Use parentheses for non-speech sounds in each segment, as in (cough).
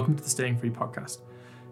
welcome to the Staying Free podcast.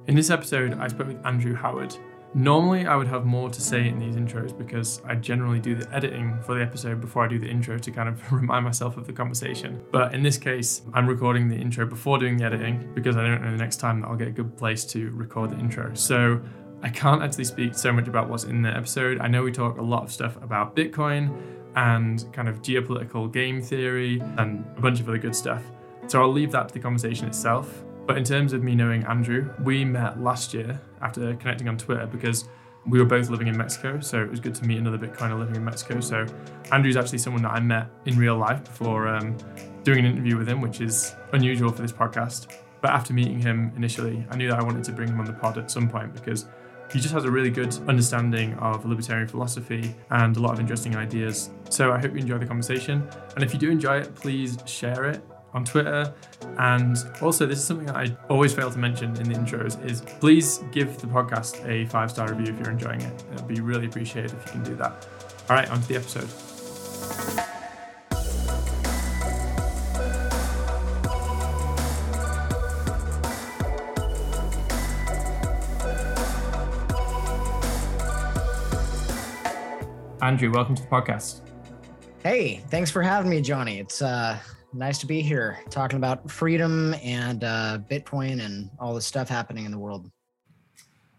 In this episode, I spoke with Andrew Howard. Normally, I would have more to say in these intros because I generally do the editing for the episode before I do the intro to kind of (laughs) remind myself of the conversation. But in this case, I'm recording the intro before doing the editing because I don't know the next time that I'll get a good place to record the intro. So I can't actually speak so much about what's in the episode. I know we talk a lot of stuff about Bitcoin and kind of geopolitical game theory and a bunch of other good stuff. So I'll leave that to the conversation itself. But in terms of me knowing Andrew, we met last year after connecting on Twitter because we were both living in Mexico. So it was good to meet another Bitcoiner living in Mexico. So Andrew's actually someone that I met in real life before um, doing an interview with him, which is unusual for this podcast. But after meeting him initially, I knew that I wanted to bring him on the pod at some point because he just has a really good understanding of libertarian philosophy and a lot of interesting ideas. So I hope you enjoy the conversation. And if you do enjoy it, please share it on Twitter. And also, this is something that I always fail to mention in the intros is please give the podcast a five star review if you're enjoying it. It'd be really appreciated if you can do that. All right, on to the episode. Andrew, welcome to the podcast. Hey, thanks for having me, Jonny. It's uh nice to be here talking about freedom and uh, Bitcoin and all the stuff happening in the world.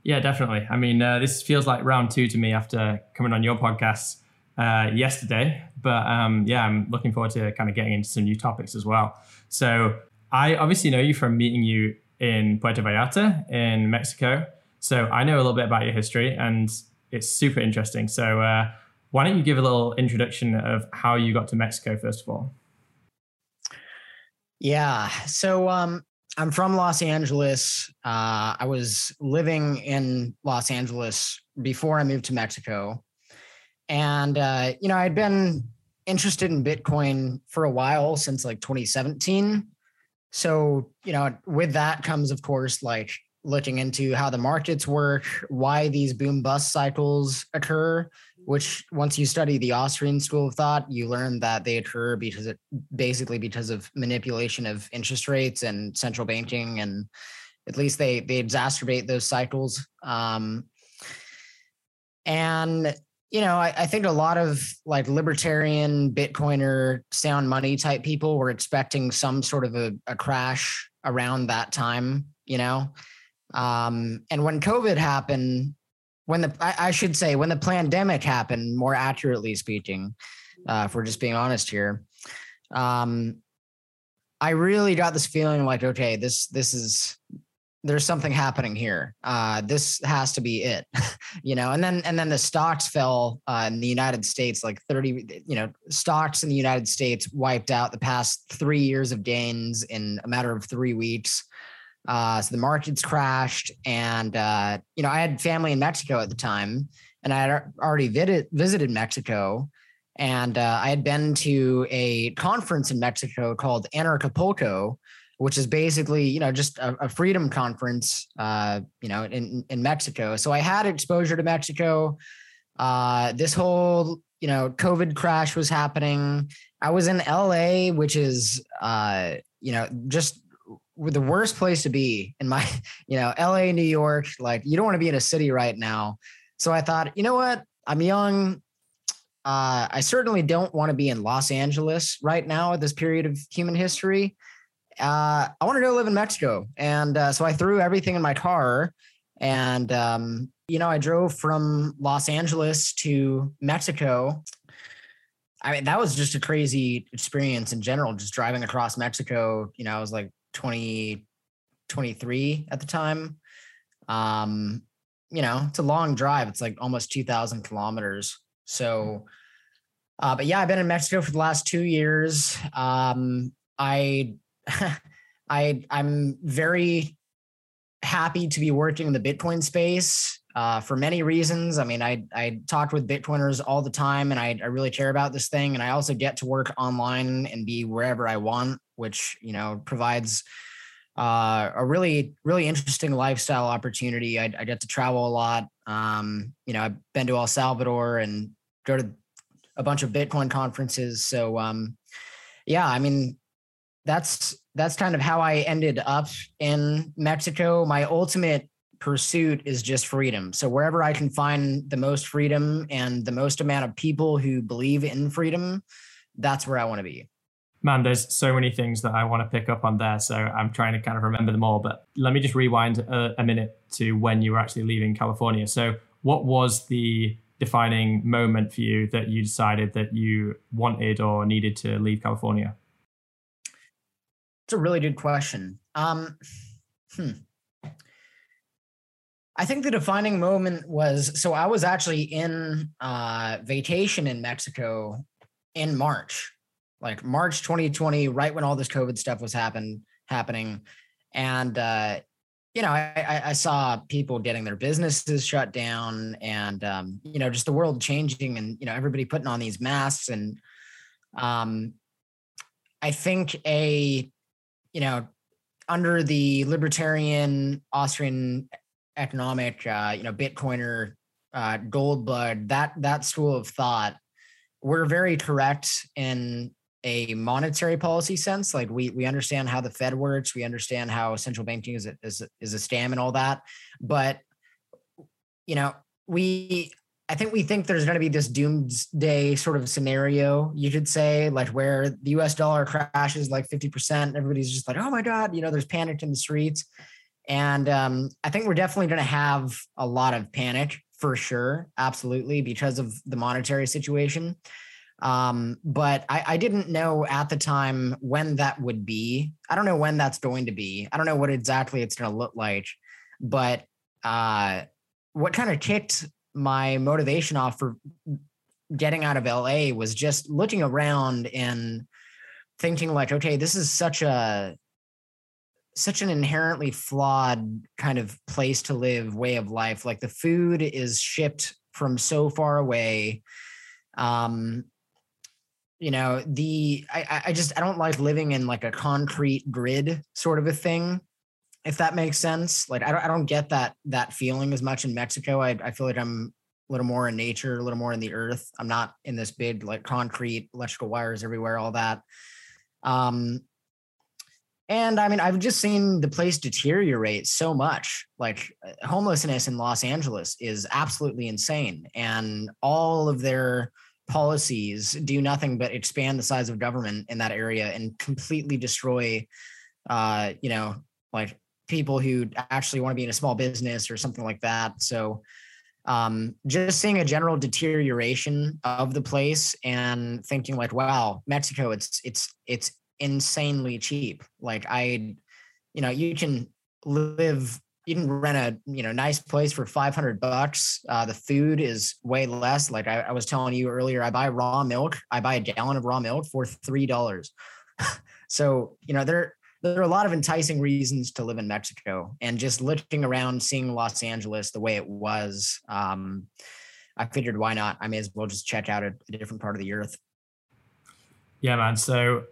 Yeah, definitely. I mean, uh, this feels like round two to me after coming on your podcast uh, yesterday. But um, yeah, I'm looking forward to kind of getting into some new topics as well. So I obviously know you from meeting you in Puerto Vallarta in Mexico. So I know a little bit about your history and it's super interesting. So uh, why don't you give a little introduction of how you got to Mexico, first of all? Yeah. So um, I'm from Los Angeles. Uh, I was living in Los Angeles before I moved to Mexico. And, uh, you know, I'd been interested in Bitcoin for a while since like 2017. So, you know, with that comes, of course, like looking into how the markets work, why these boom bust cycles occur, which once you study the Austrian school of thought, you learn that they occur because it basically because of manipulation of interest rates and central banking, and at least they they exacerbate those cycles. Um, and you know, I, I think a lot of like libertarian Bitcoiner sound money type people were expecting some sort of a, a crash around that time, you know. Um, and when COVID happened, when the I, I, should say when the pandemic happened, more accurately speaking, uh, if we're just being honest here, um, I really got this feeling like, okay, this this is there's something happening here. Uh, this has to be it, (laughs) you know. And then and then the stocks fell uh, in the United States, like 30, you know, stocks in the United States wiped out the past three years of gains in a matter of three weeks. Uh, so the markets crashed, and uh, you know I had family in Mexico at the time, and I had already vid- visited Mexico, and uh, I had been to a conference in Mexico called Anarchapulco, which is basically you know just a, a freedom conference, uh, you know, in in Mexico. So I had exposure to Mexico. Uh, this whole you know COVID crash was happening. I was in LA, which is uh, you know just the worst place to be in my, (laughs) you know, LA, New York. Like you don't want to be in a city right now. So I thought, you know what? I'm young. Uh, I certainly don't want to be in Los Angeles right now at this period of human history. Uh, I want to go live in Mexico. And uh, so I threw everything in my car and, um, you know, I drove from Los Angeles to Mexico. I mean, that was just a crazy experience in general, just driving across Mexico. You know, I was like 20, 23 at the time. Um, you know, it's a long drive. It's like almost 2,000 kilometers. So, uh, but yeah, I've been in Mexico for the last two years. Um, I, (laughs) I, I'm very happy to be working in the Bitcoin space uh, for many reasons. I mean, I I talk with Bitcoiners all the time, and I, I really care about this thing. And I also get to work online and be wherever I want which you know provides uh, a really really interesting lifestyle opportunity. I, I get to travel a lot. Um, you know, I've been to El Salvador and go to a bunch of Bitcoin conferences. So um, yeah, I mean that's that's kind of how I ended up in Mexico. My ultimate pursuit is just freedom. So wherever I can find the most freedom and the most amount of people who believe in freedom, that's where I want to be. Man, there's so many things that I want to pick up on there. So I'm trying to kind of remember them all. But let me just rewind a, a minute to when you were actually leaving California. So, what was the defining moment for you that you decided that you wanted or needed to leave California? It's a really good question. Um, hmm. I think the defining moment was so I was actually in uh, vacation in Mexico in March, like March 2020, right when all this COVID stuff was happen happening, and uh, you know I, I, saw people getting their businesses shut down, and um, you know just the world changing, and you know everybody putting on these masks, and um, I think a you know under the libertarian Austrian economic, uh, you know, Bitcoiner, uh, gold blood, that that school of thought, we're very correct in a monetary policy sense. Like we we understand how the Fed works, we understand how central banking is a, is a, is a scam and all that, but you know, we I think we think there's going to be this doomsday sort of scenario, you could say, like where the US dollar crashes like 50%. And everybody's just like, oh my God, you know, there's panic in the streets. And um, I think we're definitely going to have a lot of panic for sure, absolutely, because of the monetary situation. Um, but I, I, didn't know at the time when that would be. I don't know when that's going to be. I don't know what exactly it's going to look like. But uh, what kind of kicked my motivation off for getting out of LA was just looking around and thinking like, okay, this is such a such an inherently flawed kind of place to live, way of life. Like the food is shipped from so far away. Um, you know, the I, I just I don't like living in like a concrete grid sort of a thing, if that makes sense. Like I don't I don't get that that feeling as much in Mexico. I I feel like I'm a little more in nature, a little more in the earth. I'm not in this big like concrete electrical wires everywhere, all that. Um, and I mean, I've just seen the place deteriorate so much. Like uh, homelessness in Los Angeles is absolutely insane. And all of their policies do nothing but expand the size of government in that area and completely destroy, uh, you know, like people who actually want to be in a small business or something like that. So, um, just seeing a general deterioration of the place and thinking like, wow, Mexico, it's it's it's insanely cheap. Like I, you know, you can live, you can rent a you know nice place for five hundred bucks. Uh, the food is way less. Like I, I was telling you earlier, I buy raw milk. I buy a gallon of raw milk for three dollars. (laughs) so you know there there are a lot of enticing reasons to live in Mexico, and just looking around, seeing Los Angeles the way it was. Um, I figured why not? I may as well just check out a, a different part of the earth. Yeah, man. So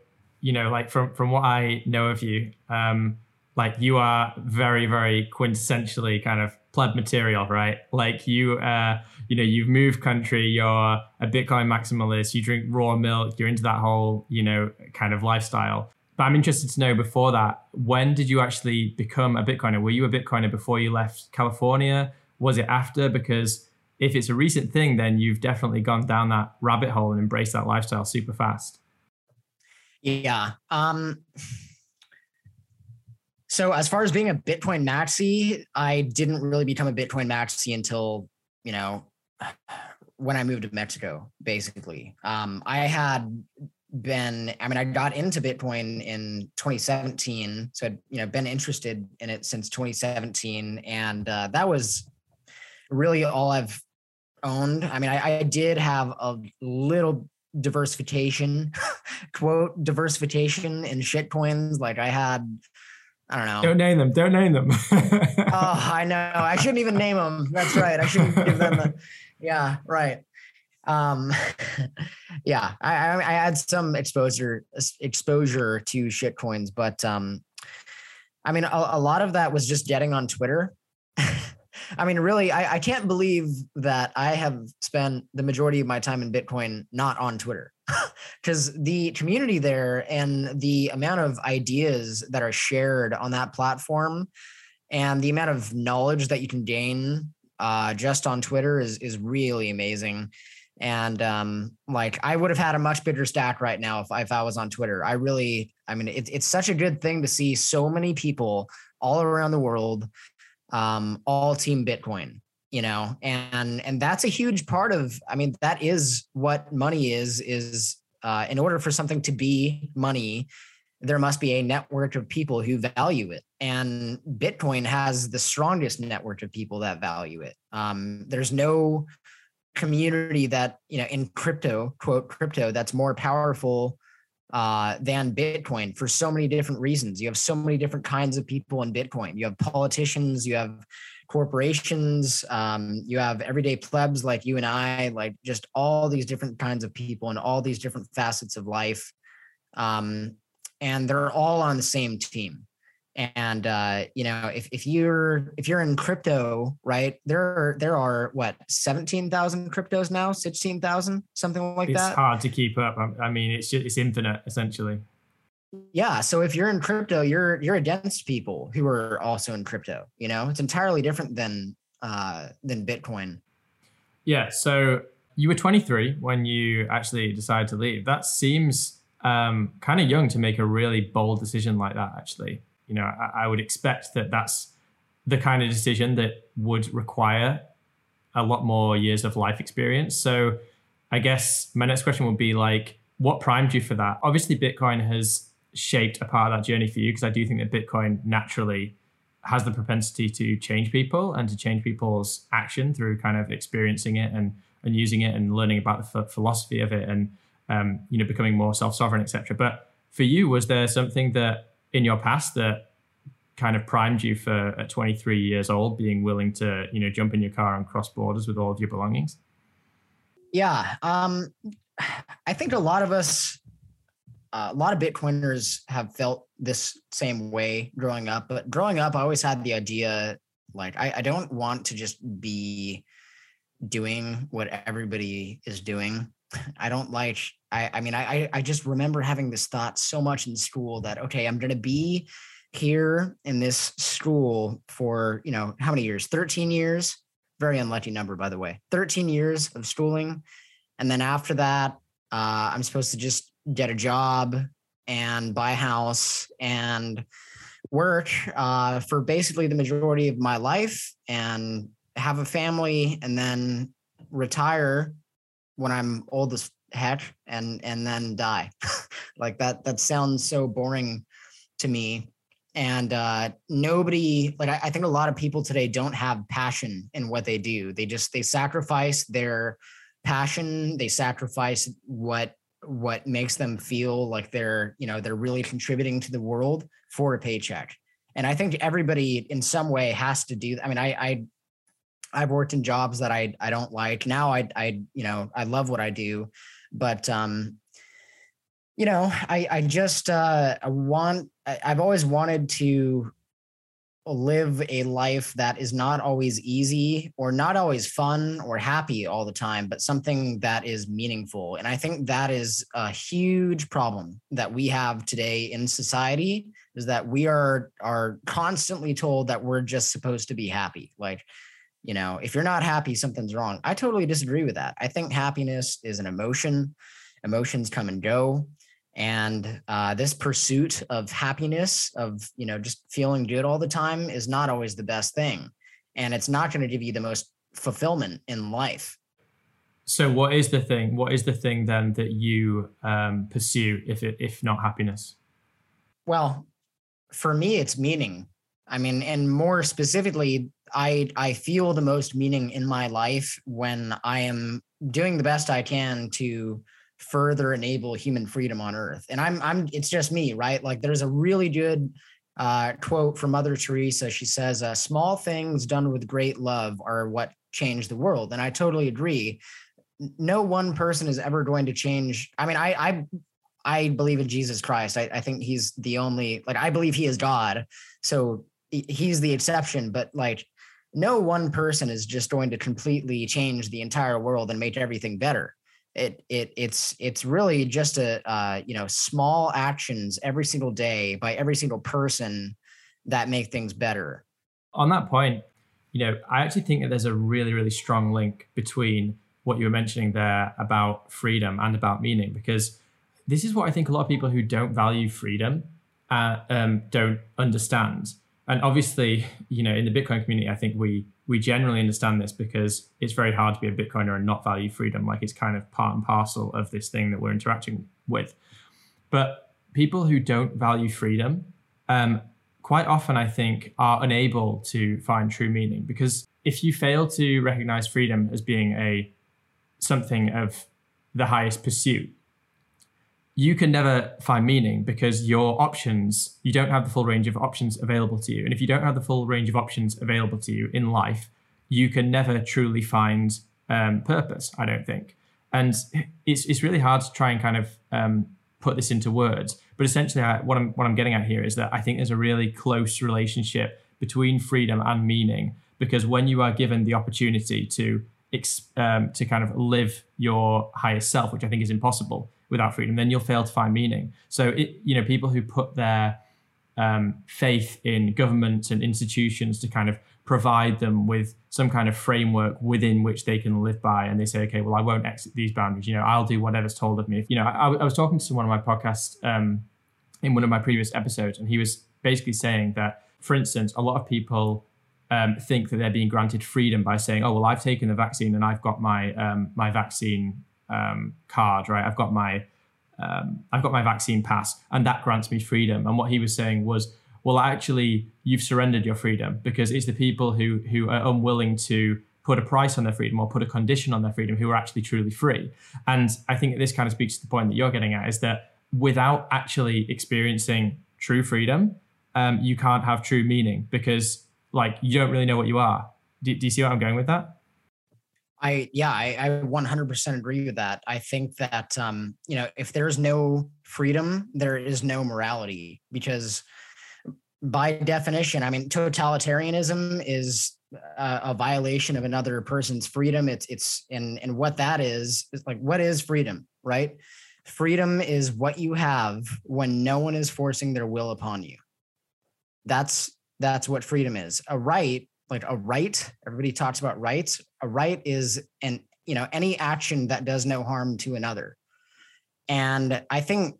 you know, like from from what I know of you, um, like you are very, very quintessentially kind of pleb material, right? Like you, uh, you know, you've moved country, you're a Bitcoin maximalist, you drink raw milk, you're into that whole, you know, kind of lifestyle. But I'm interested to know before that, when did you actually become a Bitcoiner? Were you a Bitcoiner before you left California? Was it after? Because if it's a recent thing, then you've definitely gone down that rabbit hole and embraced that lifestyle super fast. Yeah. Um, so as far as being a Bitcoin maxi, I didn't really become a Bitcoin maxi until, you know, when I moved to Mexico, basically. Um, I had been, I mean, I got into Bitcoin in 2017. So I'd, you know, been interested in it since 2017. And uh, that was really all I've owned. I mean, I, I did have a little diversification, (laughs) quote diversification in shit coins. Like I had, I don't know. Don't name them. Don't name them. (laughs) oh, (laughs) I know. I shouldn't even name them. That's right. I shouldn't give them the. (laughs) Yeah, right. Um, yeah, I, I, I had some exposure exposure to shit coins, but um, I mean, a, a lot of that was just getting on Twitter I mean, really, I, I can't believe that I have spent the majority of my time in Bitcoin not on Twitter. (laughs) because the community there and the amount of ideas that are shared on that platform and the amount of knowledge that you can gain uh, just on Twitter is is really amazing. And um, like I would have had a much bigger stack right now if, if I was on Twitter. I really, I mean, it, it's such a good thing to see so many people all around the world, um, all team Bitcoin, you know, and and that's a huge part of. I mean, that is what money is. Is uh, in order for something to be money, there must be a network of people who value it. And Bitcoin has the strongest network of people that value it. Um, there's no community that, you know, in crypto, quote, crypto, that's more powerful uh, than Bitcoin for so many different reasons. You have so many different kinds of people in Bitcoin. You have politicians, you have corporations, um, you have everyday plebs like you and I, like just all these different kinds of people and all these different facets of life. Um, and they're all on the same team. And uh, you know if, if you're if you're in crypto right there are there are what 17,000 cryptos now? 16,000 something like it's that? it's hard to keep up. I mean it's just, it's infinite essentially yeah so if you're in crypto you're you're against people who are also in crypto you know it's entirely different than uh than bitcoin yeah so you were 23 when you actually decided to leave that seems um, kind of young to make a really bold decision like that. Actually, you know, I, I would expect that that's the kind of decision that would require a lot more years of life experience. So, I guess my next question would be like, what primed you for that? Obviously, Bitcoin has shaped a part of that journey for you because I do think that Bitcoin naturally has the propensity to change people and to change people's action through kind of experiencing it and and using it and learning about the philosophy of it and um, you know, becoming more self-sovereign, etc. But for you, was there something that in your past that kind of primed you for at 23 years old being willing to, you know, jump in your car and cross borders with all of your belongings? Yeah, um, I think a lot of us, uh, a lot of Bitcoiners have felt this same way growing up. But growing up, I always had the idea like I, I don't want to just be doing what everybody is doing. (laughs) I don't like I, I mean, I, I just remember having this thought so much in school that, okay, I'm going to be here in this school for, you know, how many years? 13 years. Very unlucky number, by the way. 13 years of schooling. And then after that, uh, I'm supposed to just get a job and buy a house and work uh, for basically the majority of my life and have a family and then retire when I'm old as heck and and then die. (laughs) Like that that sounds so boring to me. And uh nobody like I, I think a lot of people today don't have passion in what they do. They just they sacrifice their passion. They sacrifice what what makes them feel like they're you know they're really contributing to the world for a paycheck. And i think everybody in some way has to do i mean i i i've worked in jobs that i i don't like. Now i i you know i love what i do but um, you know, I I just uh, I want I've always wanted to live a life that is not always easy or not always fun or happy all the time, but something that is meaningful. And I think that is a huge problem that we have today in society is that we are are constantly told that we're just supposed to be happy. Like you know if you're not happy something's wrong i totally disagree with that i think happiness is an emotion emotions come and go and uh, this pursuit of happiness of you know just feeling good all the time is not always the best thing. And it's not going to give you the most fulfillment in life. So what is the thing what is the thing then that you um, pursue if it, if not happiness? Well for me it's meaning. I mean and more specifically I I feel the most meaning in my life when I am doing the best I can to further enable human freedom on earth. And I'm I'm it's just me, right? Like there's a really good uh, quote from Mother Teresa. She says, uh, "Small things done with great love are what change the world," and I totally agree. No one person is ever going to change. I mean, I I I believe in Jesus Christ. I, I think he's the only like I believe he is God. So he's the exception, but like no one person is just going to completely change the entire world and make everything better. It it it's it's really just a uh, you know small actions every single day by every single person that make things better. On that point, you know, I actually think that there's a really really strong link between what you were mentioning there about freedom and about meaning because this is what I think a lot of people who don't value freedom uh, um, don't understand. And obviously, you know, in the Bitcoin community, I think we we generally understand this because it's very hard to be a Bitcoiner and not value freedom. Like it's kind of part and parcel of this thing that we're interacting with. But people who don't value freedom, um, quite often, I think, are unable to find true meaning because if you fail to recognize freedom as being a something of the highest pursuit, you can never find meaning because your options, you don't have the full range of options available to you. And if you don't have the full range of options available to you in life, you can never truly find um, purpose, I don't think. And it's, it's really hard to try and kind of um, put this into words. But essentially, I, what, I'm, what I'm getting at here is that I think there's a really close relationship between freedom and meaning because when you are given the opportunity to um, to kind of live your highest self, which I think is impossible, without freedom, then you'll fail to find meaning. So, it, you know, people who put their um, faith in governments and institutions to kind of provide them with some kind of framework within which they can live by, and they say, okay, well, I won't exit these boundaries. You know, I'll do whatever's told of me. You know, I, I was talking to someone on my podcast um, in one of my previous episodes, and he was basically saying that, for instance, a lot of people um, think that they're being granted freedom by saying, "Oh, well, I've taken the vaccine and I've got my um, my vaccine um, card, right? I've got my um, I've got my vaccine pass, and that grants me freedom. And what he was saying was, well, actually, you've surrendered your freedom because it's the people who who are unwilling to put a price on their freedom or put a condition on their freedom who are actually truly free. And I think this kind of speaks to the point that you're getting at is that without actually experiencing true freedom, um, you can't have true meaning because like you don't really know what you are. Do, do you see what I'm going with that? I yeah, I, I 100% agree with that. I think that um, you know, if there's no freedom, there is no morality because by definition, I mean totalitarianism is a, a violation of another person's freedom. It's it's and and what that is is like what is freedom, right? Freedom is what you have when no one is forcing their will upon you. That's that's what freedom is. A right like a right everybody talks about rights a right is an you know any action that does no harm to another. And i think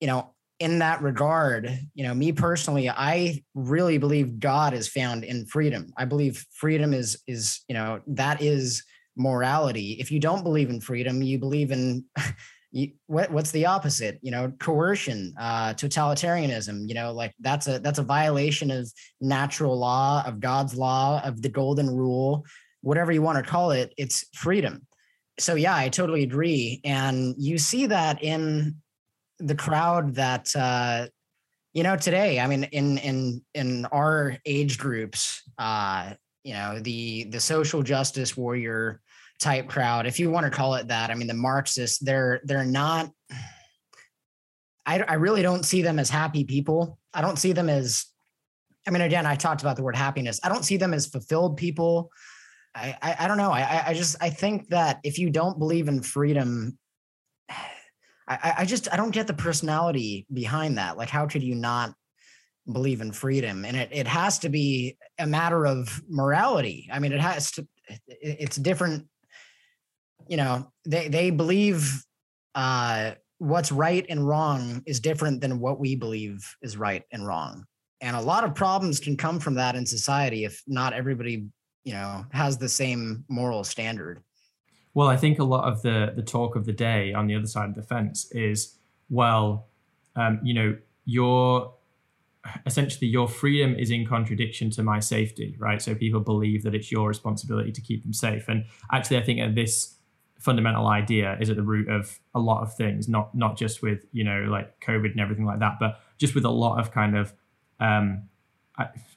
you know in that regard you know me personally i really believe god is found in freedom. I believe freedom is is you know that is morality. If you don't believe in freedom you believe in (laughs) you, what, what's the opposite? You know coercion uh, totalitarianism you know like that's a that's a violation of natural law of god's law of the golden rule whatever you want to call it it's freedom so yeah i totally agree and you see that in the crowd that uh, you know today i mean in in in our age groups uh you know the the social justice warrior type crowd, if you want to call it that. I mean, the Marxists, they're they're not. I, I really don't see them as happy people. I don't see them as. I mean, again, I talked about the word happiness. I don't see them as fulfilled people. I, I, I don't know. I, I just I think that if you don't believe in freedom, (sighs) I, I just I don't get the personality behind that. Like, how could you not believe in freedom? And it it has to be a matter of morality. I mean, it has to. It's different you know they they believe uh, what's right and wrong is different than what we believe is right and wrong and a lot of problems can come from that in society if not everybody you know has the same moral standard. Well i think a lot of the the talk of the day on the other side of the fence is well um, you know your essentially your freedom is in contradiction to my safety right? So people believe that it's your responsibility to keep them safe. And actually i think this fundamental idea is at the root of a lot of things, not not just with you know like COVID and everything like that, but just with a lot of kind of um,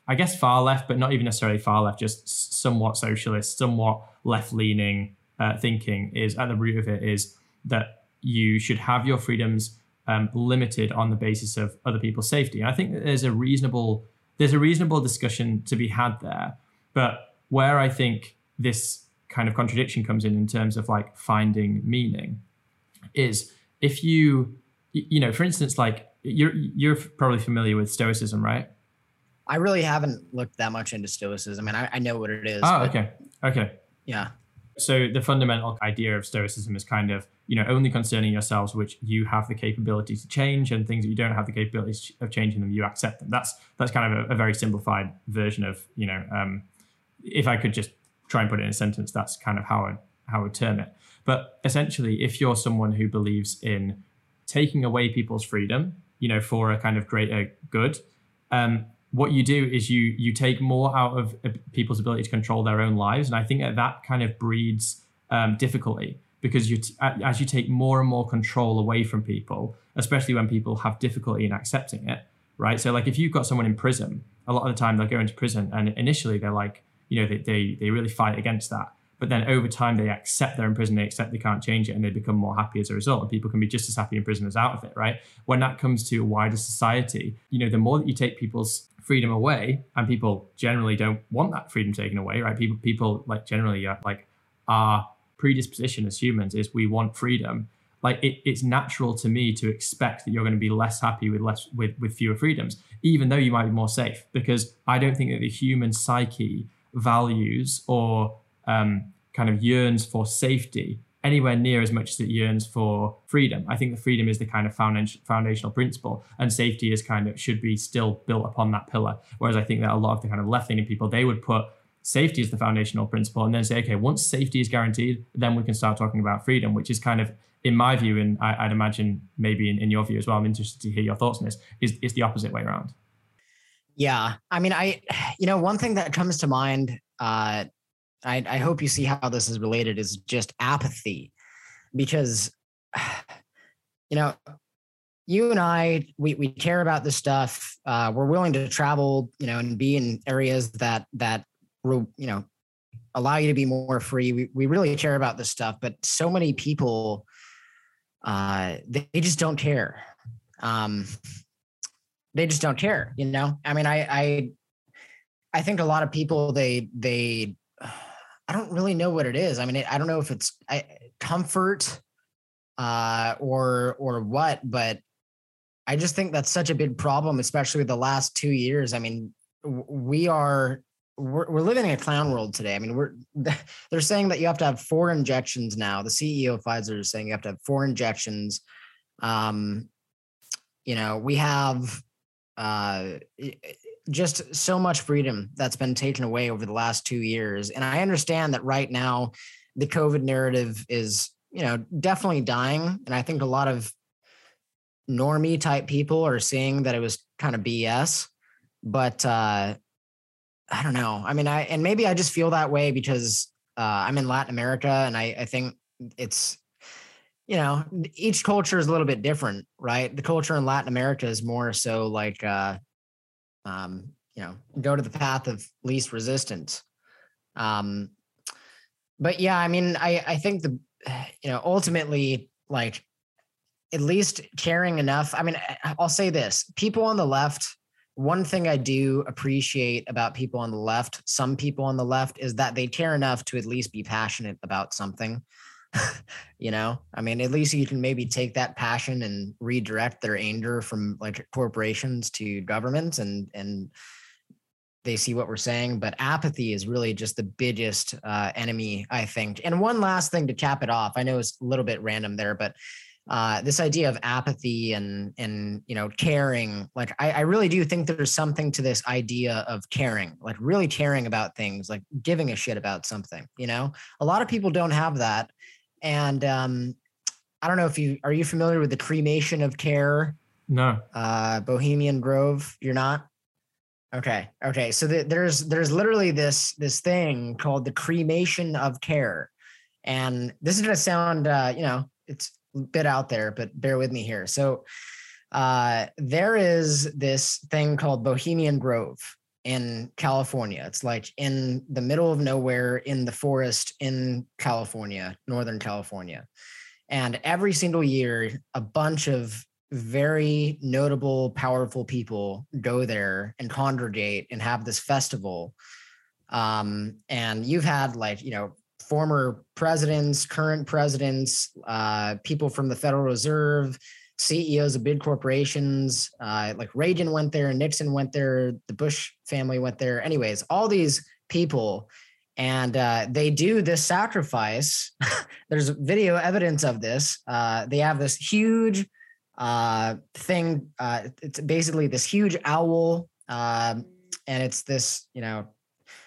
I, guess far left, but not even necessarily far left, just somewhat socialist, somewhat left leaning uh, thinking is at the root of it is that you should have your freedoms um, limited on the basis of other people's safety. And I think there's a reasonable there's a reasonable discussion to be had there, but where I think this kind of contradiction comes in in terms of like finding meaning is if you you know for instance like you're you're probably familiar with stoicism right I really haven't looked that much into stoicism, and I, I know what it is. oh but okay okay Yeah. so the fundamental idea of stoicism is kind of you know only concerning yourselves which you have the capability to change and things that you don't have the capability of changing them you accept them that's that's kind of a, a very simplified version of you know um, if i could just try and put it in a sentence that's kind of how i how i would term it but essentially if you're someone who believes in taking away people's freedom you know for a kind of greater good um, what you do is you you take more out of uh, people's ability to control their own lives and i think that that kind of breeds um, difficulty because you t- as you take more and more control away from people especially when people have difficulty in accepting it right? So like if you've got someone in prison a lot of the time they'll go into prison and initially they're like you know they, they, they really fight against that but then over time they accept they're in prison they accept they can't change it and they become more happy as a result and people can be just as happy in prison as out of it right? When that comes to a wider society you know the more that you take people's freedom away and people generally don't want that freedom taken away right? People people like generally uh, like our predisposition as humans is we want freedom. Like it, it's natural to me to expect that you're going to be less happy with less with with fewer freedoms even though you might be more safe because i don't think that the human psyche values or um, kind of yearns for safety anywhere near as much as it yearns for freedom. I think the freedom is the kind of foundational principle, and safety is kind of should be still built upon that pillar. Whereas I think that a lot of the kind of left leaning people they would put safety as the foundational principle, and then say, okay, once safety is guaranteed, then we can start talking about freedom, which is kind of in my view, and I, would imagine maybe in, in your view as well. I'm interested to hear your thoughts on this. Is is the opposite way around? Yeah. I mean, I, (sighs) you know, one thing that comes to mind, uh, I, I hope you see how this is related is just apathy because, (sighs) you know, you and I, we, we care about this stuff. Uh, we're willing to travel, you know, and be in areas that, that, you know, allow you to be more free. We, we really care about this stuff, but so many people, uh, they, they just don't care. Um, they just don't care, you know? I mean, I, I, I think a lot of people, they, they, I don't really know what it is. I mean, I don't know if it's I, comfort uh, or or what, but I just think that's such a big problem, especially with the last two years. I mean, we are we're, we're living in a clown world today. I mean, we're (laughs) they're saying that you have to have four injections now. The CEO of Pfizer is saying you have to have four injections. Um, you know, we have uh, just so much freedom that's been taken away over the last two years. And I understand that right now the COVID narrative is, you know, definitely dying. And I think a lot of normie type people are seeing that it was kind of BS. But uh, I don't know. I mean, I and maybe I just feel that way because uh, I'm in Latin America, and I, I think it's you know each culture is a little bit different, right? The culture in Latin America is more so like uh, um, you know, go to the path of least resistance. Um, but yeah, I mean, I I think the (sighs) you know ultimately like at least caring enough. I mean, I'll say this: people on the left. One thing I do appreciate about people on the left, some people on the left, is that they care enough to at least be passionate about something. (laughs) you know, I mean, at least you can maybe take that passion and redirect their anger from like corporations to governments and and they see what we're saying. But apathy is really just the biggest uh, enemy, I think. And one last thing to cap it off. I know it's a little bit random there, but uh, this idea of apathy and and you know caring like I, I really do think there's something to this idea of caring like really caring about things like giving a shit about something you know a lot of people don't have that and um, I don't know if you are you familiar with the cremation of care? No. Uh, Bohemian Grove. You're not. Okay. Okay. So the, there's there's literally this this thing called the cremation of care, and this is gonna sound uh, you know it's a bit out there, but bear with me here. So uh, there is this thing called Bohemian Grove, in California. It's like in the middle of nowhere in the forest in California, Northern California. And every single year, a bunch of very notable, powerful people go there and congregate and have this festival. Um, and you've had like, you know, former presidents, current presidents, uh, people from the Federal Reserve, CEOs of big corporations. Uh, like Reagan went there, Nixon went there, the Bush family went there. Anyways, all these people, and uh, they do this sacrifice. (laughs) There's video evidence of this. Uh, they have this huge uh, thing. Uh, it's basically this huge owl, um, and it's this, you know,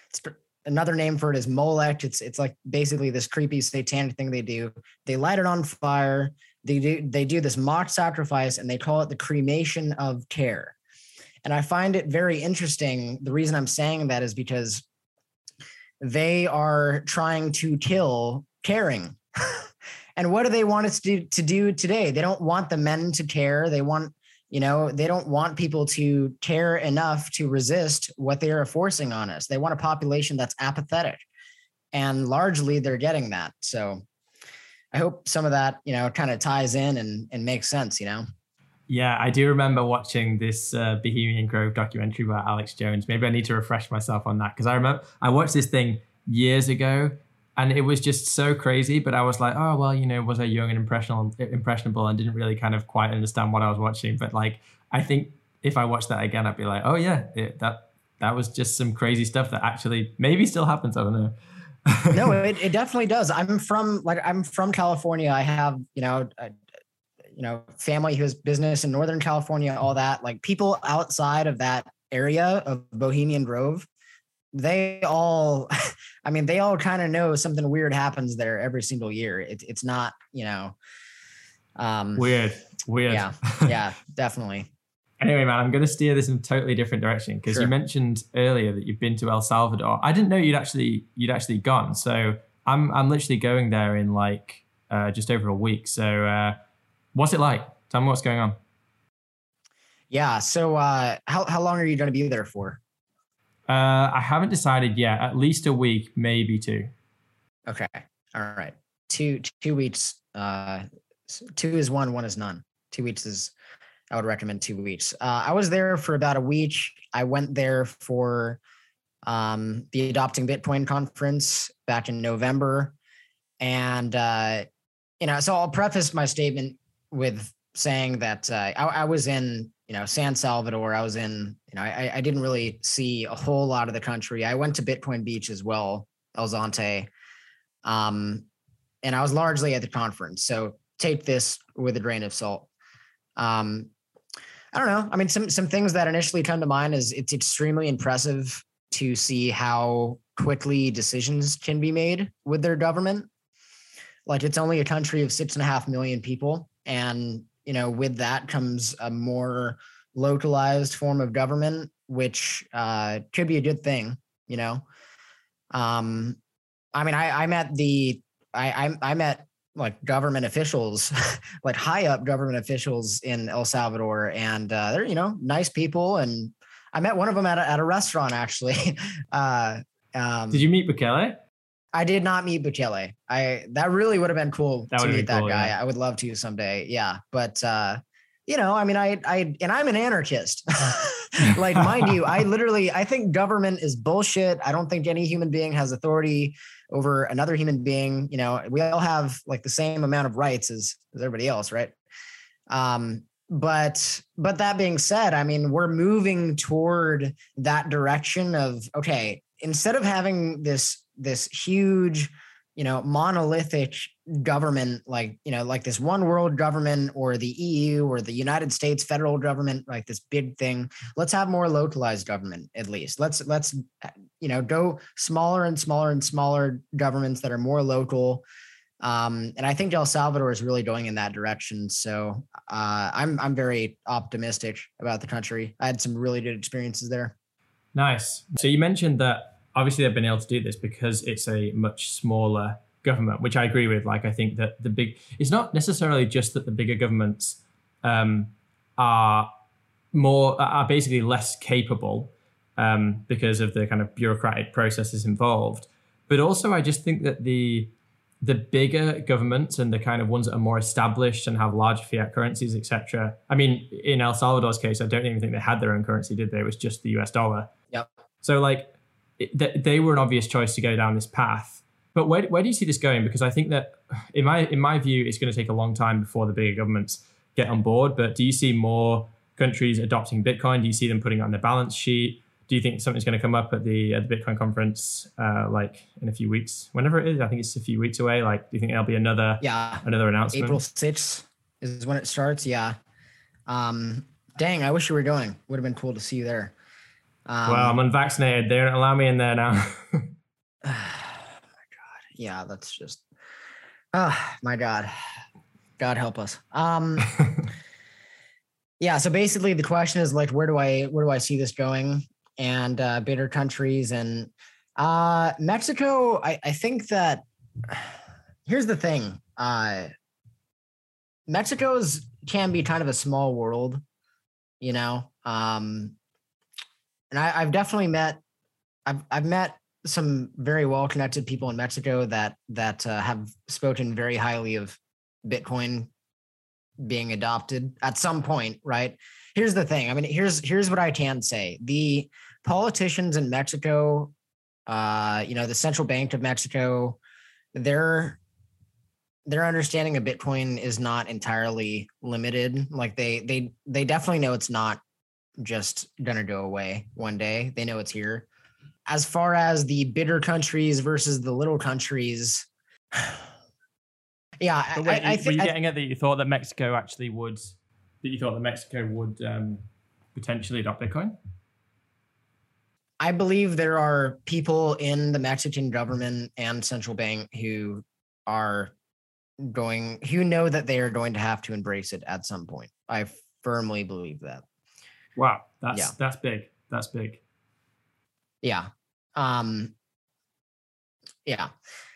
it's another name for it is Molech. It's it's like basically this creepy satanic thing they do. They light it on fire. They do they do this mock sacrifice, and they call it the cremation of care. And I find it very interesting. The reason I'm saying that is because they are trying to kill caring. (laughs) and what do they want us to do, to do today? They don't want the men to care. They want you know they don't want people to care enough to resist what they are forcing on us they want a population that's apathetic and largely they're getting that so i hope some of that you know kind of ties in and and makes sense you know yeah i do remember watching this uh, bohemian grove documentary by alex jones maybe i need to refresh myself on that because i remember i watched this thing years ago and it was just so crazy. But I was like, oh well, you know, was I young and impressionable, impressionable, and didn't really kind of quite understand what I was watching. But like, I think if I watched that again, I'd be like, oh yeah, it, that that was just some crazy stuff that actually maybe still happens. I don't know. No, (laughs) it, it definitely does. I'm from like I'm from California. I have you know. A, you know, family who has business in Northern California, all that. Like people outside of that area of Bohemian Grove, they all (laughs) i mean they all kind of know something weird happens there every single year it, it's not you know um weird weird yeah yeah (laughs) definitely anyway man i'm going to steer this in a totally different direction because sure. you mentioned earlier that you've been to el salvador i didn't know you'd actually you'd actually gone so i'm i'm literally going there in like uh, just over a week so uh what's it like tell me what's going on yeah so uh how, how long are you going to be there for uh, I haven't decided yet. At least a week, maybe two. Okay. All right. Two two weeks. Uh, two is one. One is none. Two weeks is. I would recommend two weeks. Uh, I was there for about a week. I went there for um, the Adopting Bitcoin conference back in November, and uh, you know, so I'll preface my statement with saying that uh, I, I was in you know, San Salvador. I was in, you know, I, I didn't really see a whole lot of the country. I went to Bitcoin Beach as well, El Zonte. Um, and I was largely at the conference. So take this with a grain of salt. Um, I don't know. I mean, some some things that initially come to mind is it's extremely impressive to see how quickly decisions can be made with their government. Like it's only a country of six and a half million people, and you know, with that comes a more localized form of government, which uh, could be a good thing, you know. Um, I mean, I, I met the I, I I met like government officials, (laughs) like high up government officials in El Salvador, and uh, they're you know nice people. And I met one of them at a, at a restaurant actually. (laughs) uh, um, Did you meet Bukele? I did not meet Bukele. I that really would have been cool that to meet that cool, guy. Yeah. I would love to someday. Yeah, but uh, you know, I mean, I I and I'm an anarchist. (laughs) (laughs) like, mind you, I literally I think government is bullshit. I don't think any human being has authority over another human being. You know, we all have like the same amount of rights as, as everybody else, right? Um, but but that being said, I mean, we're moving toward that direction of okay, instead of having this this huge you know monolithic government like you know like this one world government or the EU or the United States federal government like this big thing. Let's have more localized government at least. Let's let's you know go smaller and smaller and smaller governments that are more local. Um, and I think El Salvador is really going in that direction. So uh, I'm I'm very optimistic about the country. I had some really good experiences there. Nice. So you mentioned that obviously they've been able to do this because it's a much smaller government, which I agree with. Like I think that the big it's not necessarily just that the bigger governments um, are more are basically less capable um, because of the kind of bureaucratic processes involved, but also I just think that the the bigger governments and the kind of ones that are more established and have large fiat currencies, etc. I mean, in El Salvador's case, I don't even think they had their own currency, did they? It was just the US dollar. Yep. So like they were an obvious choice to go down this path. But where, where do you see this going? Because I think that in my in my view, it's going to take a long time before the bigger governments get on board. But do you see more countries adopting Bitcoin? Do you see them putting it on their balance sheet? Do you think something's going to come up at the at the Bitcoin conference, uh, like in a few weeks, whenever it is? I think it's a few weeks away. Like, do you think there'll be another Yeah. another announcement? April 6th is when it starts. Yeah. Um, dang, I wish you were going. Would have been cool to see you there. Um, well, I'm unvaccinated. They don't allow me in there now. (sighs) oh my God. Yeah, that's just, oh my God. God help us. Um, (laughs) yeah. So basically the question is like, where do I, where do I see this going? And uh, bitter countries and uh, Mexico, I, I think that (sighs) here's the thing. Uh, Mexico's can be kind of a small world, you know. Um, and I, I've definitely met, I've I've met some very well connected people in Mexico that that uh, have spoken very highly of Bitcoin being adopted at some point, right? Here's the thing. I mean, here's here's what I can say. The politicians in Mexico, uh, you know, the central bank of Mexico, their their understanding of Bitcoin is not entirely limited. Like they they they definitely know it's not just gonna go away one day. They know it's here. As far as the bitter countries versus the little countries, (sighs) yeah, I, wait, I, I were think you I- getting at that you thought that Mexico actually would, that you thought that Mexico would um, potentially adopt Bitcoin? I believe there are people in the Mexican government and central bank who are going who know that they are going to have to embrace it at some point. I firmly believe that. Wow, that's Yeah. that's big. That's big. Yeah. Um yeah.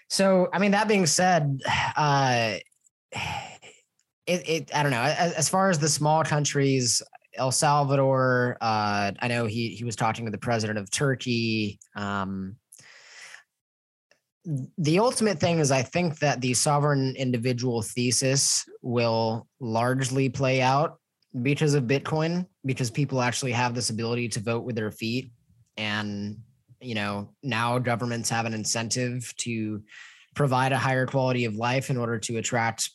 So I mean that being said, (sighs) uh it, it I don't know. As, as far as the small countries, El Salvador, uh I know he he was talking to the president of Turkey. Um the ultimate thing is I think that the sovereign individual thesis will largely play out because of Bitcoin, because people actually have this ability to vote with their feet. And you know now governments have an incentive to provide a higher quality of life in order to attract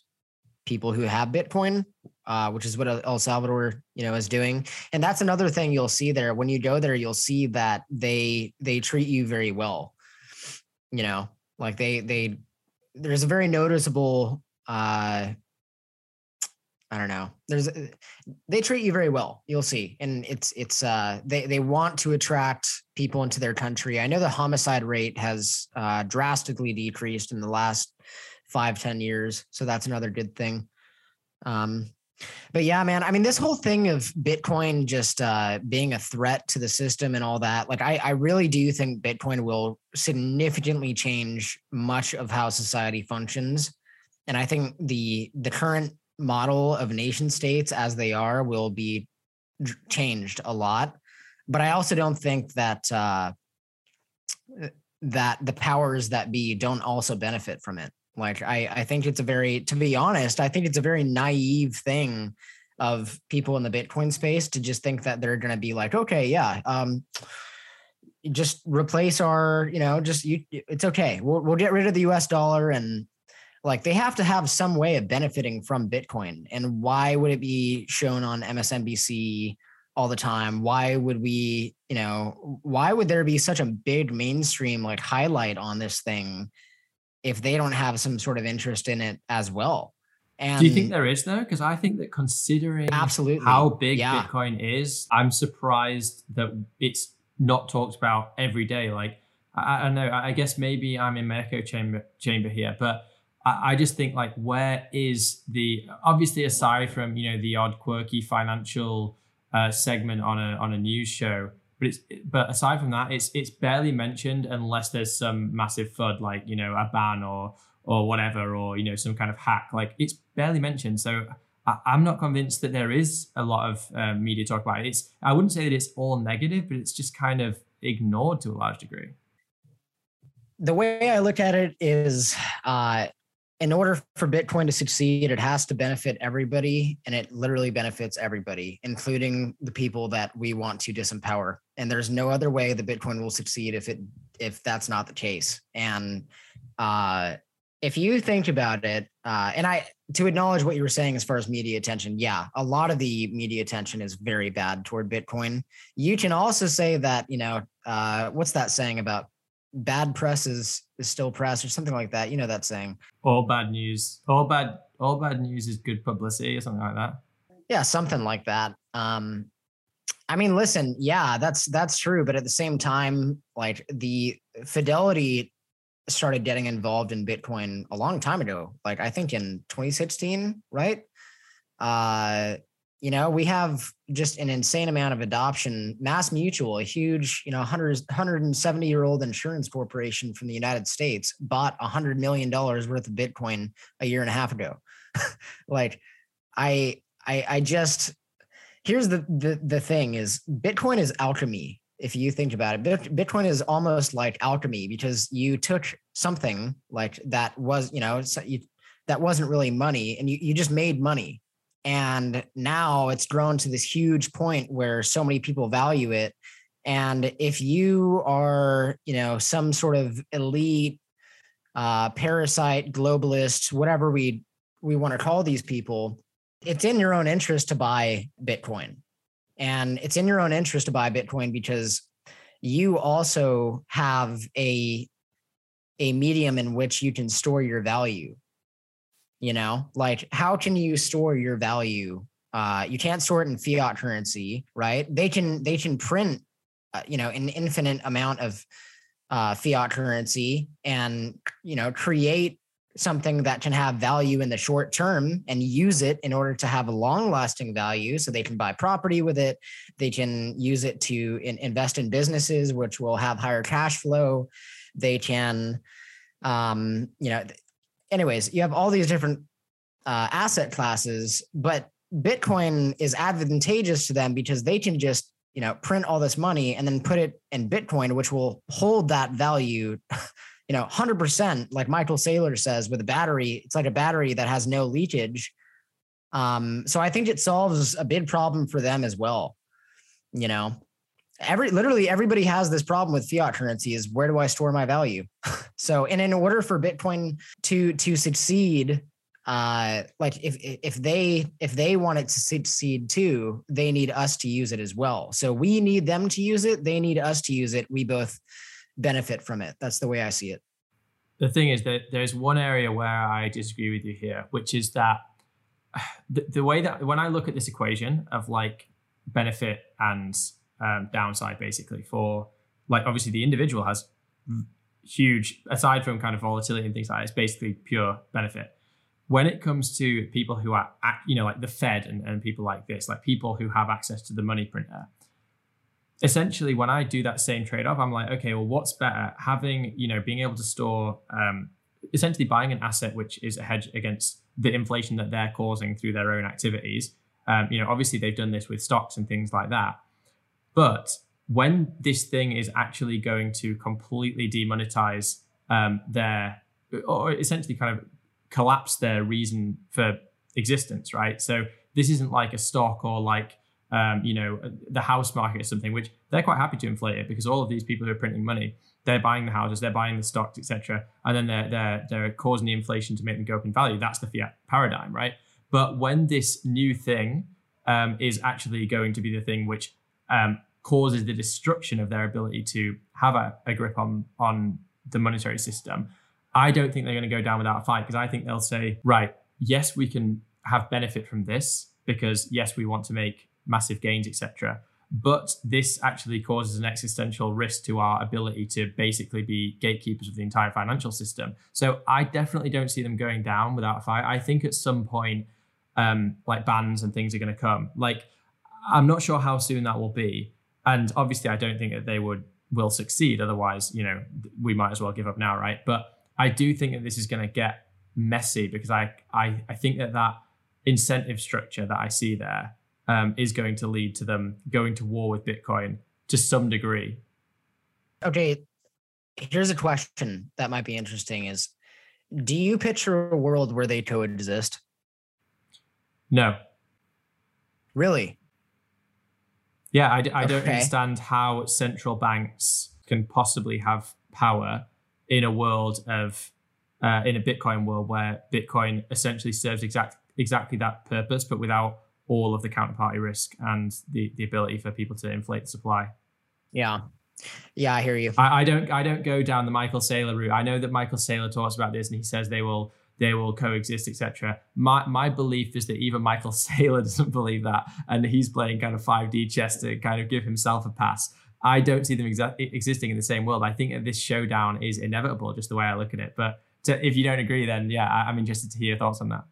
people who have bitcoin uh, which is what el salvador you know is doing. And that's another thing you'll see there. When you go there you'll see that they they treat you very well. You know like they they there's a very noticeable uh I don't know. There's they treat you very well. You'll see, and it's it's uh they they want to attract people into their country. I know the homicide rate has uh, drastically decreased in the last five ten years, so that's another good thing. Um, but yeah, man. I mean, this whole thing of Bitcoin just uh, being a threat to the system and all that. Like, I I really do think Bitcoin will significantly change much of how society functions, and I think the the current model of nation states as they are will be changed a lot. But i also don't think that uh that the powers that be don't also benefit from it. Like i i think it's a very to be honest i think it's a very naive thing of people in the bitcoin space to just think that they're going to be like okay yeah um just replace our you know just you it's okay. We'll, we'll get rid of the us dollar and like they have to have some way of benefiting from bitcoin and why would it be shown on msnbc all the time why would we you know why would there be such a big mainstream like highlight on this thing if they don't have some sort of interest in it as well and Do you think there is though? Because I think that considering absolutely how big yeah Bitcoin is, I'm surprised that it's not talked about every day. Like I, I don't know. I I guess maybe I'm in my echo chamber chamber here, but I, just think like where is the obviously aside from you know the odd quirky financial uh, segment on a on a news show, but it's but aside from that, it's it's barely mentioned unless there's some massive fud like you know a ban or or whatever or you know some kind of hack. Like it's barely mentioned, so. I- I'm not convinced that there is a lot of um, media talk about it. It's I wouldn't say that it's all negative, but it's just kind of ignored to a large degree. the way I look at it is uh, in order for Bitcoin to succeed, it has to benefit everybody, and it literally benefits everybody, including the people that we want to disempower. And there's no other way that Bitcoin will succeed if it if that's not the case. And uh, if you think about it, uh, and I to acknowledge what you were saying as far as media attention, yeah, a lot of the media attention is very bad toward Bitcoin. You can also say that, you know, uh, what's that saying about bad press is is still press or something like that. You know that saying. All bad news. All bad all bad news is good publicity or something like that. Yeah, something like that. Um I mean, listen, yeah, that's that's true, but at the same time, like the Fidelity started getting involved in Bitcoin a long time ago, like I think in 2016, right? Uh, you know, we have just an insane amount of adoption. Mass Mutual, a huge, you know, 100, 170 year old insurance corporation from the United States, bought $100 million worth of Bitcoin a year and a half ago. (laughs) like, I, I, I just, here's the, the, the thing is Bitcoin is alchemy if you think about it bitcoin is almost like alchemy because you took something like that was you know you, that wasn't really money and you, you just made money and now it's grown to this huge point where so many people value it and if you are you know some sort of elite uh, parasite globalist whatever we we want to call these people it's in your own interest to buy bitcoin and it's in your own interest to buy Bitcoin because you also have a a medium in which you can store your value. You know, like how can you store your value? Uh, you can't store it in fiat currency, right? They can they can print, uh, you know, an infinite amount of uh, fiat currency and you know create something that can have value in the short term and use it in order to have a long lasting value so they can buy property with it they can use it to in, invest in businesses which will have higher cash flow they can um you know anyways you have all these different uh, asset classes but bitcoin is advantageous to them because they can just you know print all this money and then put it in bitcoin which will hold that value (laughs) you know, 100%, like Michael Saylor says, with a battery, it's like a battery that has no leakage. Um, so I think it solves a big problem for them as well. You know, every literally everybody has this problem with fiat currency is where do I store my value? (laughs) so, and in order for Bitcoin to to succeed, uh, like if if they if they want it to succeed too, they need us to use it as well. So we need them to use it. They need us to use it. We both benefit from it. That's the way I see it. The thing is that there's one area where I disagree with you here, which is that (sighs) the, the way that when I look at this equation of like benefit and um, downside, basically for like obviously the individual has huge aside from kind of volatility and things like that, it's basically pure benefit. When it comes to people who are, at, you know, like the Fed and, and people like this, like people who have access to the money printer, essentially when I do that same trade off, I'm like, okay, well, what's better? Having, you know, being able to store, um, essentially buying an asset which is a hedge against the inflation that they're causing through their own activities. Um, you know, obviously they've done this with stocks and things like that. But when this thing is actually going to completely demonetize um, their, or essentially kind of collapse their reason for existence, right? So this isn't like a stock or like um, you know, the house market or something, which they're quite happy to inflate it because all of these people who are printing money, they're buying the houses, they're buying the stocks, etc., and then they're they're they're causing the inflation to make them go up in value. That's the fiat paradigm, right? But when this new thing um, is actually going to be the thing which um, causes the destruction of their ability to have a, a grip on on the monetary system, I don't think they're going to go down without a fight because I think they'll say, right, yes, we can have benefit from this because yes, we want to make massive gains, etc. But this actually causes an existential risk to our ability to basically be gatekeepers of the entire financial system. So I definitely don't see them going down without a fight. I think at some point, um, like bans and things are going to come. Like I'm not sure how soon that will be, and obviously I don't think that they would will succeed. Otherwise, you know, we might as well give up now, right? But I do think that this is going to get messy because I I I think that that incentive structure that I see there um, is going to lead to them going to war with Bitcoin to some degree. Okay, here's a question that might be interesting: Is do you picture a world where they coexist? No. Really? Yeah, I, I don't okay. understand how central banks can possibly have power in a world of uh, in a Bitcoin world where Bitcoin essentially serves exact exactly that purpose, but without all of the counterparty risk and the the ability for people to inflate the supply. Yeah. Yeah, I hear you. I, I don't I don't go down the Michael Saylor route. I know that Michael Saylor talks about this and he says they will they will coexist, etc. My my belief is that even Michael (laughs) Saylor doesn't believe that, and he's playing kind of 5D chess to kind of give himself a pass. I don't see them exa- existing in the same world. I think that this showdown is inevitable, just the way I look at it. But to, if you don't agree, then yeah, I, I'm interested to hear your thoughts on that.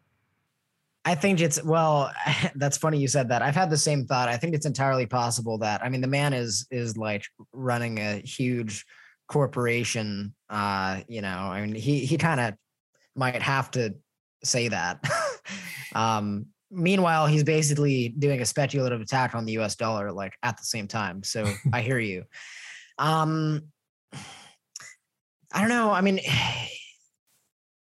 I think it's well. (laughs) That's funny you said that. I've had the same thought. I think it's entirely possible that I mean the man is is like running a huge corporation. Uh, you know, I mean he he kind of might have to say that. (laughs) um, meanwhile, he's basically doing a speculative attack on the U.S. dollar like at the same time. So (laughs) I hear you. Um, I don't know. I mean. (sighs)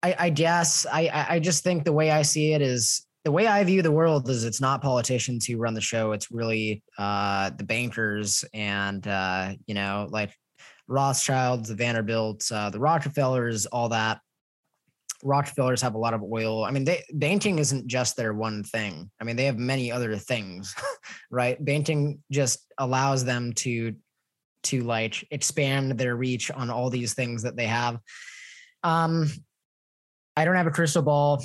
I, I guess I I just think the way I see it is the way I view the world is it's not politicians who run the show. It's really uh, the bankers and uh, you know like Rothschilds, the Vanderbilts, uh, the Rockefellers, all that. Rockefellers have a lot of oil. I mean, they, banking isn't just their one thing. I mean, they have many other things, (laughs) right? Banking just allows them to to like expand their reach on all these things that they have. Um, I don't have a crystal ball.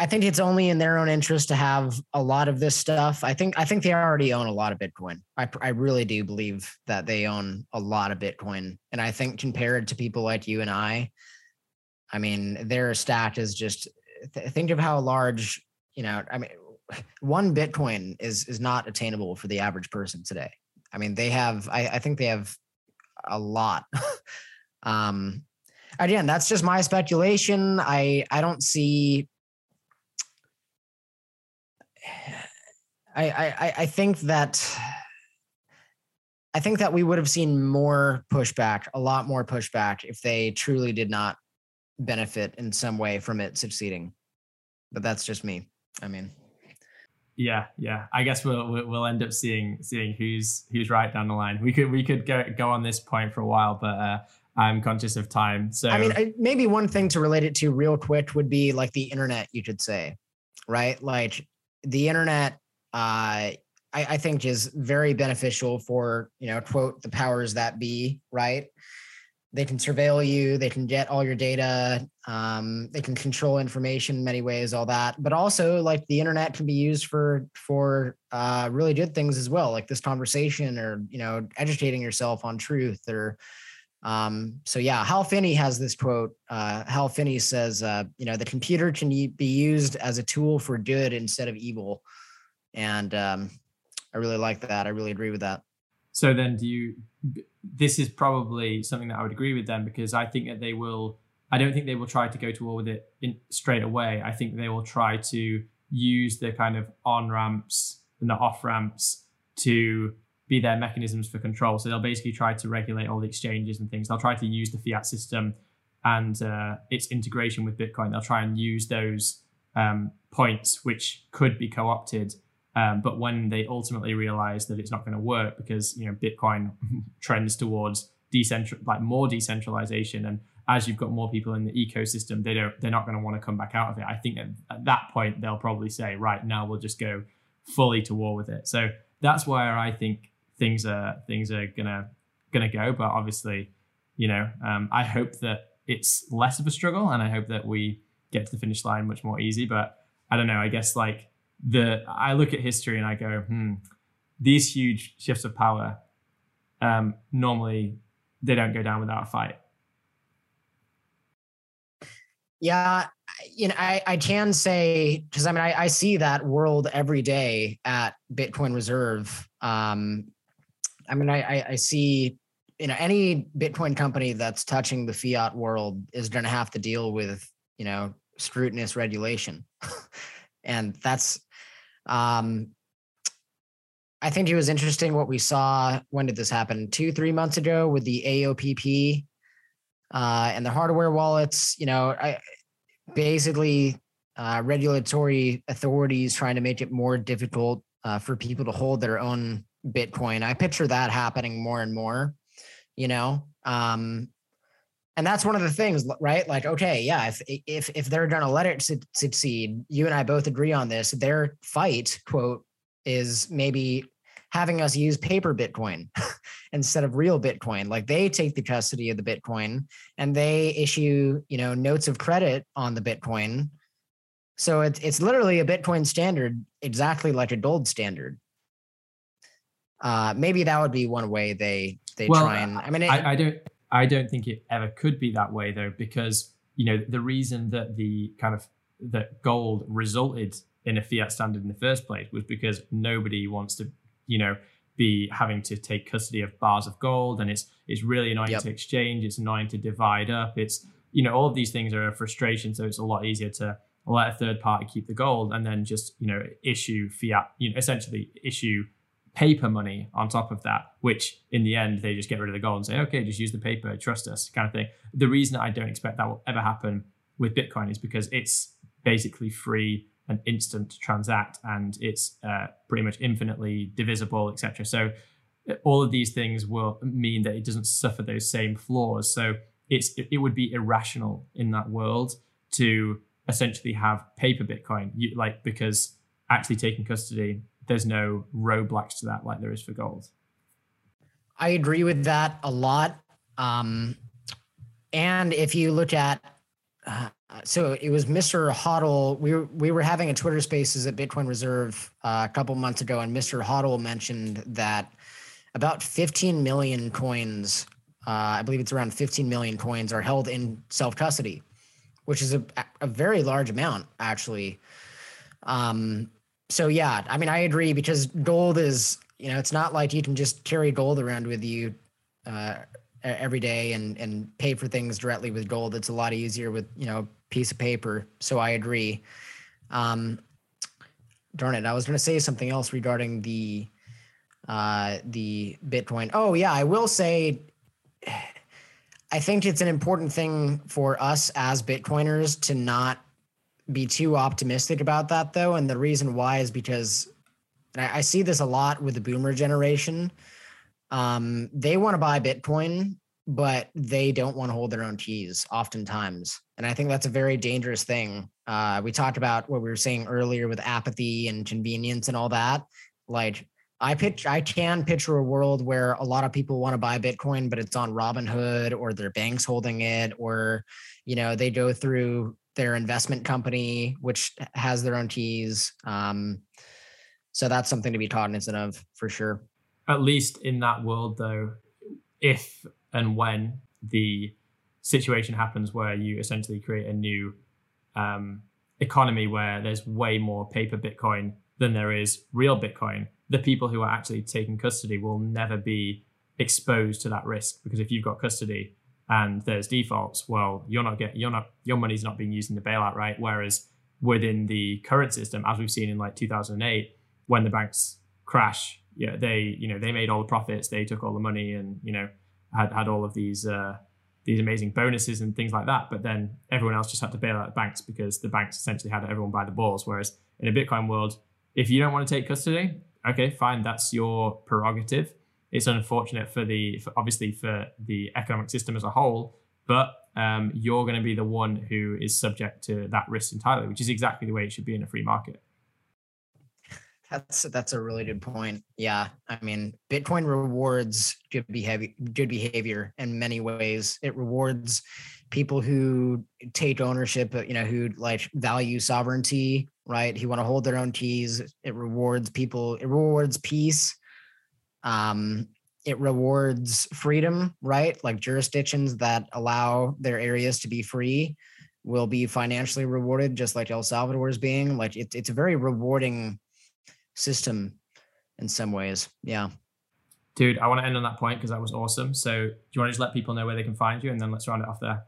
I think it's only in their own interest to have a lot of this stuff. I think I think they already own a lot of Bitcoin. I I really do believe that they own a lot of Bitcoin, and I think compared to people like you and I, I mean, their stack is just. Th- think of how large. You know, I mean, one Bitcoin is is not attainable for the average person today. I mean, they have. I I think they have a lot. (laughs) um, again, that's just my speculation. I I don't see. I I I think that. I think that we would have seen more pushback, a lot more pushback, if they truly did not benefit in some way from it succeeding. But that's just me. I mean, yeah, yeah. I guess we'll we'll end up seeing seeing who's who's right down the line. We could we could go go on this point for a while, but uh, I'm conscious of time. So I mean, maybe one thing to relate it to real quick would be like the internet. You could say, right? Like the internet, uh, I, I think is very beneficial for you know quote the powers that be, right? They can surveil you. They can get all your data. Um, they can control information in many ways, all that. But also, like the internet can be used for for uh, really good things as well, like this conversation, or you know, educating yourself on truth, or um, so yeah, Hal Finney has this quote. Uh, Hal Finney says, uh, you know, the computer can be used as a tool for good instead of evil. And um, I really like that. I really agree with that. So then do you, this is probably something that I would agree with them because I think that they will, I don't think they will try to go to war with it in, straight away. I think they will try to use the kind of on ramps and the off ramps to be their mechanisms for control. So they'll basically try to regulate all the exchanges and things. They'll try to use the fiat system and uh, its integration with Bitcoin. They'll try and use those um, points which could be co-opted. Um, but when they ultimately realize that it's not going to work because you know Bitcoin (laughs) trends towards decentral, like more decentralization, and as you've got more people in the ecosystem, they don't, they're not going to want to come back out of it. I think at, at that point they'll probably say, right now we'll just go fully to war with it. So that's where I think things are things are gonna gonna go. But obviously, you know, um, I hope that it's less of a struggle, and I hope that we get to the finish line much more easy. But I don't know. I guess like the I look at history and I go, hmm, these huge shifts of power um, normally they don't go down without a fight. Yeah, you know, I, I can say because I mean I, I see that world every day at Bitcoin Reserve. Um, I mean, I, I see, you know, any Bitcoin company that's touching the fiat world is going to have to deal with, you know, scrutinous regulation. (laughs) and that's, um, I think it was interesting what we saw. When did this happen? Two, three months ago with the AOPP uh, and the hardware wallets. You know, I basically uh, regulatory authorities trying to make it more difficult uh, for people to hold their own Bitcoin. I picture that happening more and more, you know. Um, and that's one of the things, right? Like, okay, yeah, if if if they're going to let it su- succeed, you and I both agree on this. Their fight, quote, is maybe having us use paper Bitcoin (laughs) instead of real Bitcoin. Like they take the custody of the Bitcoin and they issue, you know, notes of credit on the Bitcoin. So it's it's literally a Bitcoin standard, exactly like a gold standard. Uh, maybe that would be one way they they Well, try and. I mean, it, I, I don't I don't think it ever could be that way though, because you know the reason that the kind of that gold resulted in a fiat standard in the first place was because nobody wants to, you know, be having to take custody of bars of gold, and it's it's really annoying Yep. to exchange. It's annoying to divide up. It's you know all of these things are a frustration, so it's a lot easier to let a third party keep the gold and then just you know issue fiat, you know, essentially issue paper money on top of that, which in the end they just get rid of the gold and say, okay, just use the paper, trust us, kind of thing. The reason I don't expect that will ever happen with Bitcoin is because it's basically free and instant to transact, and it's uh, pretty much infinitely divisible, etc. So uh, all of these things will mean that it doesn't suffer those same flaws. So it's it, it would be irrational in that world to essentially have paper Bitcoin, you, like because actually taking custody there's no roadblocks to that like there is for gold. I agree with that a lot. Um, and if you look at, uh, so it was Mr. Hodl. We were, we were having a Twitter Spaces at Bitcoin Reserve uh, a couple months ago, and Mr. Hodl mentioned that about 15 million coins, uh, I believe it's around 15 million coins, are held in self custody, which is a, a very large amount actually. Um, so yeah, I mean, I agree because gold is, you know, it's not like you can just carry gold around with you uh, every day and and pay for things directly with gold. It's a lot easier with you know piece of paper. So I agree. Um, darn it, I was going to say something else regarding the uh, the Bitcoin. Oh yeah, I will say. (sighs) I think it's an important thing for us as Bitcoiners to not be too optimistic about that though. And the reason why is because I, I see this a lot with the boomer generation. Um, they want to buy bitcoin but they don't want to hold their own keys oftentimes. And i think that's a very dangerous thing. Uh, we talked about what we were saying earlier with apathy and convenience and all that. Like i pitch i can picture a world where a lot of people want to buy bitcoin but it's on robinhood or their bank's holding it or you know they go through their investment company, which has their own keys. Um, so that's something to be cognizant of for sure. At least in that world, though, if and when the situation happens where you essentially create a new um, economy where there's way more paper Bitcoin than there is real Bitcoin, the people who are actually taking custody will never be exposed to that risk because if you've got custody and there's defaults, well, you're not you're not your money's not being used in the bailout, right? Whereas within the current system, as we've seen in like 2008, when the banks crash, yeah, they you know they made all the profits, they took all the money, and you know had had all of these uh, these amazing bonuses and things like that. But then everyone else just had to bail out the banks because the banks essentially had everyone by the balls. Whereas in a Bitcoin world, if you don't want to take custody, okay, fine, that's your prerogative it's unfortunate for the for obviously for the economic system as a whole but um, you're going to be the one who is subject to that risk entirely which is exactly the way it should be in a free market That's that's a really good point. Yeah, I mean, Bitcoin rewards good behavior, good behavior in many ways. It rewards people who take ownership, you know, who like value sovereignty, right? Who want to hold their own keys. It rewards people. It rewards peace. Um, it rewards freedom, right? Like jurisdictions that allow their areas to be free will be financially rewarded, just like El Salvador is being. Like it's it's a very rewarding system in some ways. Yeah. dude i want to end on that point because that was awesome so do you want to just let people know where they can find you and then let's round it off there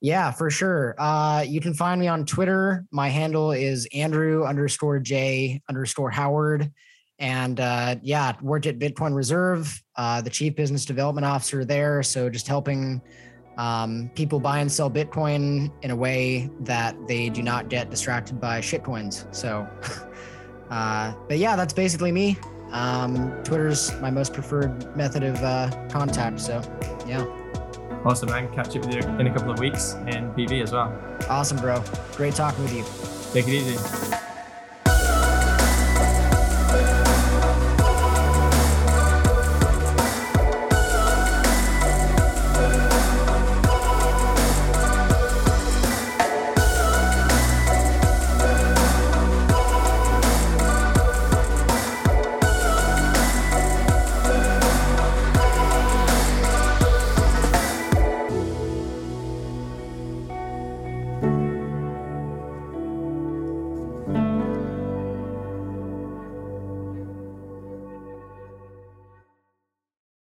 Yeah, for sure. Uh, you can find me on Twitter. My handle is Andrew underscore J underscore Howard. And uh, yeah, worked at Bitcoin Reserve, uh, the chief business development officer there. So just helping um, people buy and sell Bitcoin in a way that they do not get distracted by shitcoins. So, (laughs) uh, but yeah, that's basically me. Um, Twitter's my most preferred method of uh, contact. So, yeah. Awesome, man. Catch up with you in a couple of weeks in PV as well. Awesome, bro. Great talking with you. Take it easy.